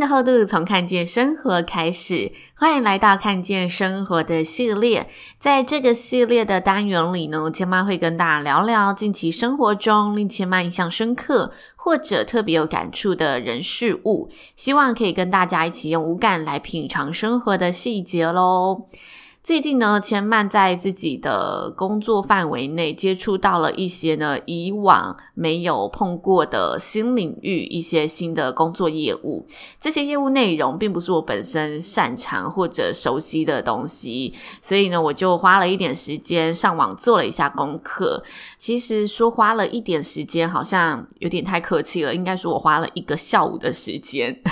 的厚度从看见生活开始，欢迎来到看见生活的系列。在这个系列的单元里呢，千妈会跟大家聊聊近期生活中令千妈印象深刻或者特别有感触的人事物，希望可以跟大家一起用五感来品尝生活的细节喽。最近呢，千曼在自己的工作范围内接触到了一些呢以往没有碰过的新领域，一些新的工作业务。这些业务内容并不是我本身擅长或者熟悉的东西，所以呢，我就花了一点时间上网做了一下功课。其实说花了一点时间，好像有点太客气了，应该说我花了一个下午的时间。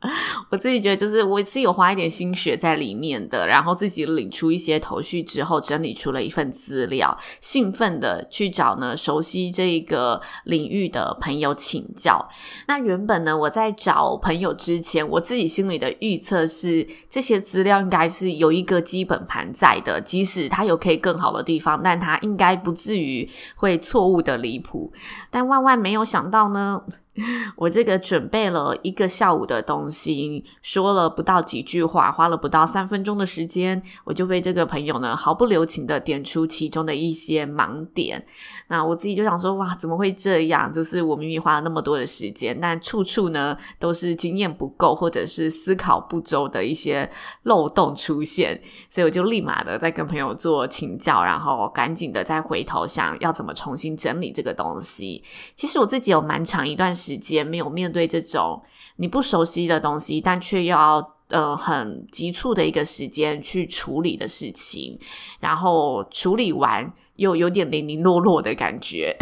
我自己觉得，就是我是有花一点心血在里面的，然后自己领出一些头绪之后，整理出了一份资料，兴奋的去找呢熟悉这个领域的朋友请教。那原本呢，我在找朋友之前，我自己心里的预测是，这些资料应该是有一个基本盘在的，即使它有可以更好的地方，但它应该不至于会错误的离谱。但万万没有想到呢。我这个准备了一个下午的东西，说了不到几句话，花了不到三分钟的时间，我就被这个朋友呢毫不留情的点出其中的一些盲点。那我自己就想说，哇，怎么会这样？就是我明明花了那么多的时间，但处处呢都是经验不够或者是思考不周的一些漏洞出现，所以我就立马的在跟朋友做请教，然后赶紧的再回头想要怎么重新整理这个东西。其实我自己有蛮长一段时。时间没有面对这种你不熟悉的东西，但却要呃很急促的一个时间去处理的事情，然后处理完又有点零零落落的感觉。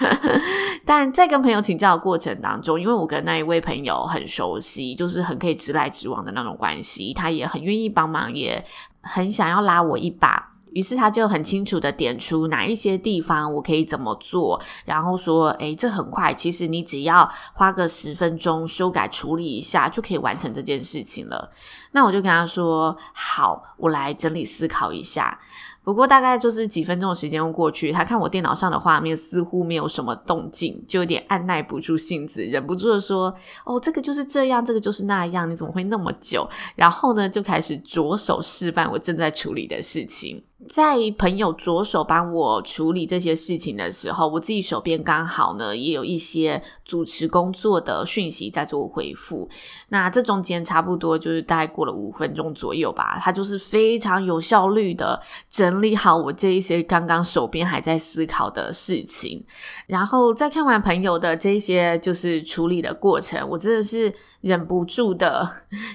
但在跟朋友请教的过程当中，因为我跟那一位朋友很熟悉，就是很可以直来直往的那种关系，他也很愿意帮忙，也很想要拉我一把。于是他就很清楚的点出哪一些地方我可以怎么做，然后说：“诶，这很快，其实你只要花个十分钟修改处理一下，就可以完成这件事情了。”那我就跟他说：“好，我来整理思考一下。”不过大概就是几分钟的时间过去，他看我电脑上的画面似乎没有什么动静，就有点按捺不住性子，忍不住的说：“哦，这个就是这样，这个就是那样，你怎么会那么久？”然后呢，就开始着手示范我正在处理的事情。在朋友着手帮我处理这些事情的时候，我自己手边刚好呢也有一些主持工作的讯息在做回复。那这中间差不多就是大概过了五分钟左右吧，他就是非常有效率的整理好我这一些刚刚手边还在思考的事情。然后在看完朋友的这些就是处理的过程，我真的是。忍不住的，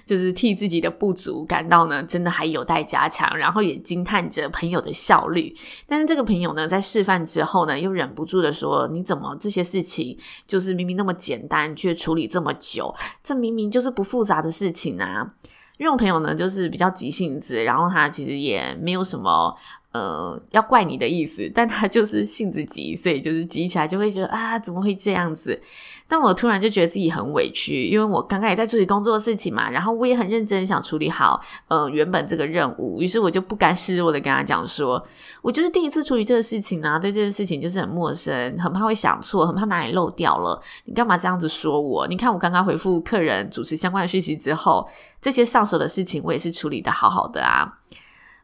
就是替自己的不足感到呢，真的还有待加强，然后也惊叹着朋友的效率。但是这个朋友呢，在示范之后呢，又忍不住的说：“你怎么这些事情就是明明那么简单，却处理这么久？这明明就是不复杂的事情啊！”因为我朋友呢，就是比较急性子，然后他其实也没有什么。呃，要怪你的意思，但他就是性子急，所以就是急起来就会觉得啊，怎么会这样子？但我突然就觉得自己很委屈，因为我刚刚也在处理工作的事情嘛，然后我也很认真想处理好呃原本这个任务，于是我就不甘示弱的跟他讲说，我就是第一次处理这个事情啊，对这件事情就是很陌生，很怕会想错，很怕哪里漏掉了，你干嘛这样子说我？你看我刚刚回复客人主持相关的讯息之后，这些上手的事情我也是处理得好好的啊。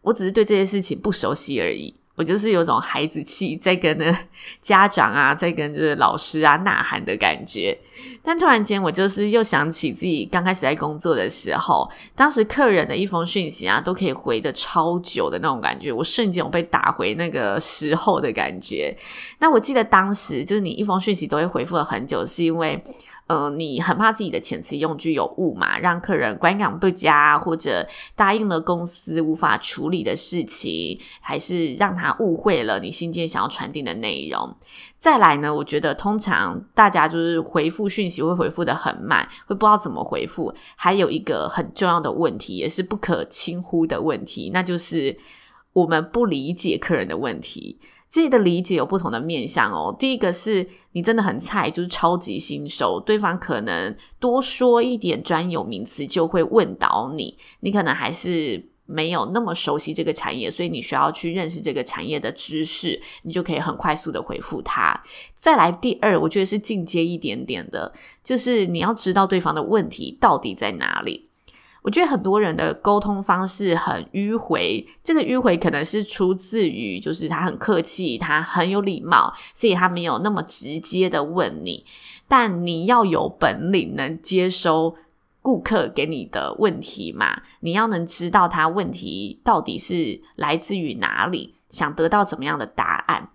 我只是对这些事情不熟悉而已，我就是有种孩子气，在跟呢家长啊，在跟就是老师啊呐喊的感觉。但突然间，我就是又想起自己刚开始在工作的时候，当时客人的一封讯息啊，都可以回得超久的那种感觉，我瞬间我被打回那个时候的感觉。那我记得当时就是你一封讯息都会回复了很久，是因为。呃，你很怕自己的遣词用句有误嘛，让客人观感不佳，或者答应了公司无法处理的事情，还是让他误会了你信件想要传递的内容。再来呢，我觉得通常大家就是回复讯息会回复得很慢，会不知道怎么回复。还有一个很重要的问题，也是不可轻忽的问题，那就是我们不理解客人的问题。自己的理解有不同的面向哦。第一个是你真的很菜，就是超级新手，对方可能多说一点专有名词就会问倒你，你可能还是没有那么熟悉这个产业，所以你需要去认识这个产业的知识，你就可以很快速的回复他。再来第二，我觉得是进阶一点点的，就是你要知道对方的问题到底在哪里。我觉得很多人的沟通方式很迂回，这个迂回可能是出自于就是他很客气，他很有礼貌，所以他没有那么直接的问你。但你要有本领能接收顾客给你的问题嘛，你要能知道他问题到底是来自于哪里，想得到怎么样的答案。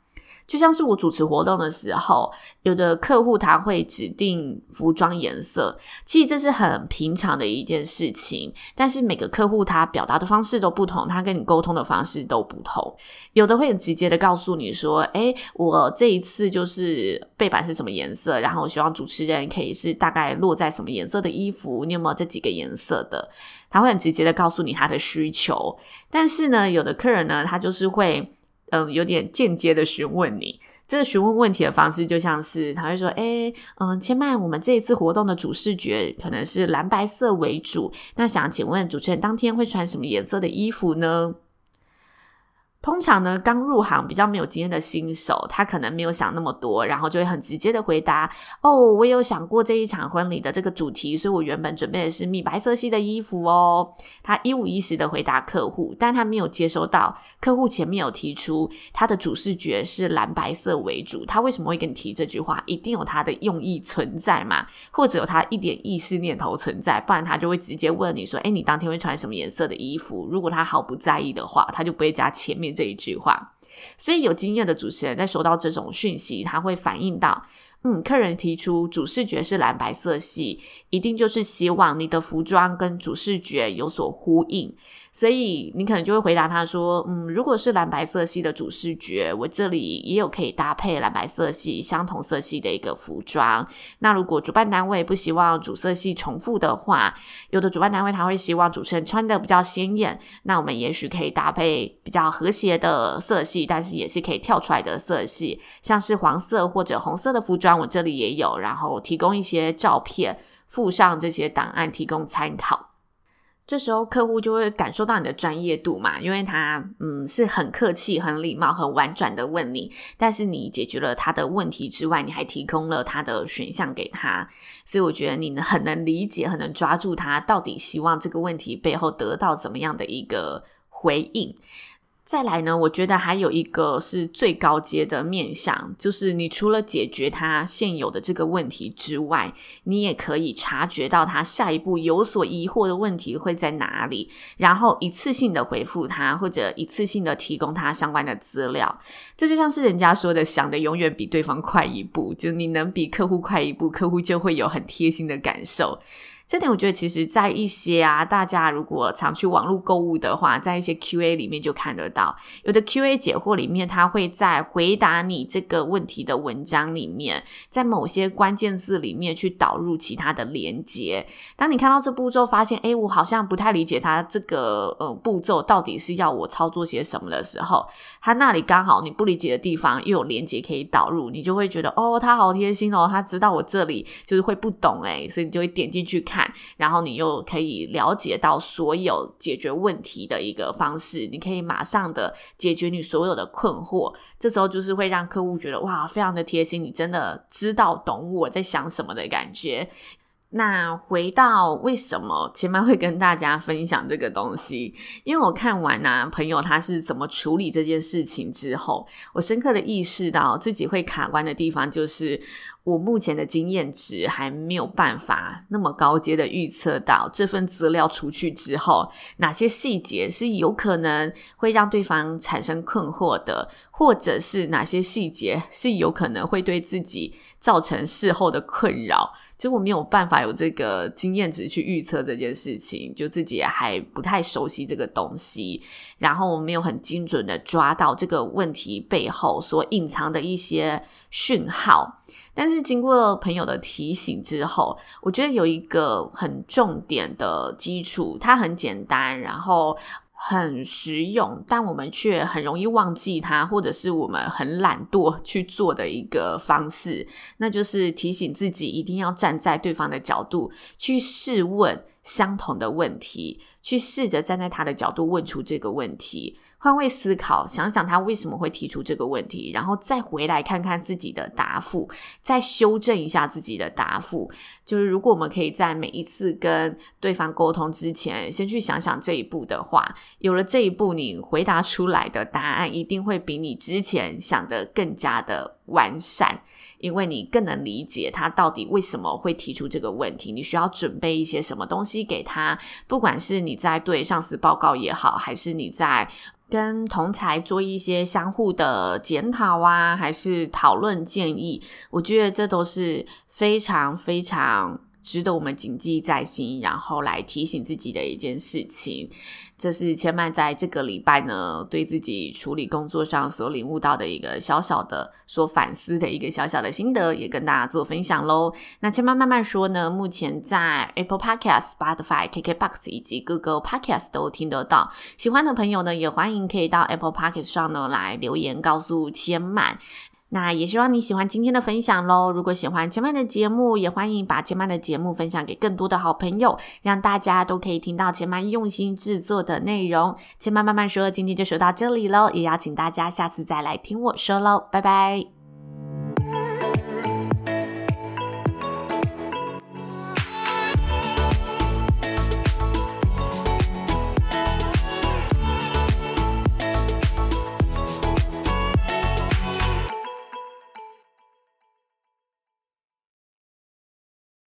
就像是我主持活动的时候，有的客户他会指定服装颜色，其实这是很平常的一件事情。但是每个客户他表达的方式都不同，他跟你沟通的方式都不同。有的会很直接的告诉你说：“诶，我这一次就是背板是什么颜色，然后我希望主持人可以是大概落在什么颜色的衣服，你有没有这几个颜色的？”他会很直接的告诉你他的需求。但是呢，有的客人呢，他就是会。嗯，有点间接的询问你，这个询问问题的方式就像是他会说：“诶，嗯，千麦，我们这一次活动的主视觉可能是蓝白色为主，那想请问主持人当天会穿什么颜色的衣服呢？”通常呢，刚入行比较没有经验的新手，他可能没有想那么多，然后就会很直接的回答：“哦，我有想过这一场婚礼的这个主题，所以我原本准备的是米白色系的衣服哦。”他一五一十的回答客户，但他没有接收到客户前面有提出他的主视觉是蓝白色为主，他为什么会跟你提这句话？一定有他的用意存在嘛，或者有他一点意识念头存在，不然他就会直接问你说：“诶，你当天会穿什么颜色的衣服？”如果他毫不在意的话，他就不会加前面。这一句话，所以有经验的主持人在收到这种讯息，他会反映到，嗯，客人提出主视觉是蓝白色系，一定就是希望你的服装跟主视觉有所呼应。所以你可能就会回答他说：“嗯，如果是蓝白色系的主视觉，我这里也有可以搭配蓝白色系相同色系的一个服装。那如果主办单位不希望主色系重复的话，有的主办单位他会希望主持人穿的比较鲜艳，那我们也许可以搭配比较和谐的色系，但是也是可以跳出来的色系，像是黄色或者红色的服装，我这里也有，然后提供一些照片，附上这些档案，提供参考。”这时候客户就会感受到你的专业度嘛，因为他嗯是很客气、很礼貌、很婉转的问你，但是你解决了他的问题之外，你还提供了他的选项给他，所以我觉得你很能理解、很能抓住他到底希望这个问题背后得到怎么样的一个回应。再来呢，我觉得还有一个是最高阶的面向，就是你除了解决他现有的这个问题之外，你也可以察觉到他下一步有所疑惑的问题会在哪里，然后一次性的回复他，或者一次性的提供他相关的资料。这就像是人家说的，想的永远比对方快一步，就你能比客户快一步，客户就会有很贴心的感受。这点我觉得，其实，在一些啊，大家如果常去网络购物的话，在一些 QA 里面就看得到，有的 QA 解惑里面，他会在回答你这个问题的文章里面，在某些关键字里面去导入其他的连接。当你看到这步骤，发现，诶，我好像不太理解他这个呃步骤到底是要我操作些什么的时候，他那里刚好你不理解的地方又有连接可以导入，你就会觉得，哦，他好贴心哦，他知道我这里就是会不懂诶，所以你就会点进去看。然后你又可以了解到所有解决问题的一个方式，你可以马上的解决你所有的困惑。这时候就是会让客户觉得哇，非常的贴心，你真的知道懂我在想什么的感觉。那回到为什么前面会跟大家分享这个东西？因为我看完呢、朋友他是怎么处理这件事情之后，我深刻的意识到自己会卡关的地方，就是我目前的经验值还没有办法那么高阶的预测到这份资料出去之后，哪些细节是有可能会让对方产生困惑的，或者是哪些细节是有可能会对自己造成事后的困扰。就我没有办法有这个经验值去预测这件事情，就自己也还不太熟悉这个东西，然后我没有很精准的抓到这个问题背后所隐藏的一些讯号。但是经过朋友的提醒之后，我觉得有一个很重点的基础，它很简单，然后。很实用，但我们却很容易忘记它，或者是我们很懒惰去做的一个方式，那就是提醒自己一定要站在对方的角度去试问相同的问题，去试着站在他的角度问出这个问题。换位思考，想想他为什么会提出这个问题，然后再回来看看自己的答复，再修正一下自己的答复。就是如果我们可以在每一次跟对方沟通之前，先去想想这一步的话，有了这一步，你回答出来的答案一定会比你之前想的更加的完善，因为你更能理解他到底为什么会提出这个问题。你需要准备一些什么东西给他，不管是你在对上司报告也好，还是你在。跟同才做一些相互的检讨啊，还是讨论建议，我觉得这都是非常非常。值得我们谨记在心，然后来提醒自己的一件事情。这是千曼在这个礼拜呢，对自己处理工作上所领悟到的一个小小的、所反思的一个小小的心得，也跟大家做分享喽。那千曼慢慢说呢，目前在 Apple Podcast、Spotify、KKBox 以及 Google Podcast 都听得到。喜欢的朋友呢，也欢迎可以到 Apple Podcast 上呢来留言告诉千曼。那也希望你喜欢今天的分享喽。如果喜欢千曼的节目，也欢迎把千曼的节目分享给更多的好朋友，让大家都可以听到千曼用心制作的内容。千曼慢慢说，今天就说到这里喽，也邀请大家下次再来听我说喽，拜拜。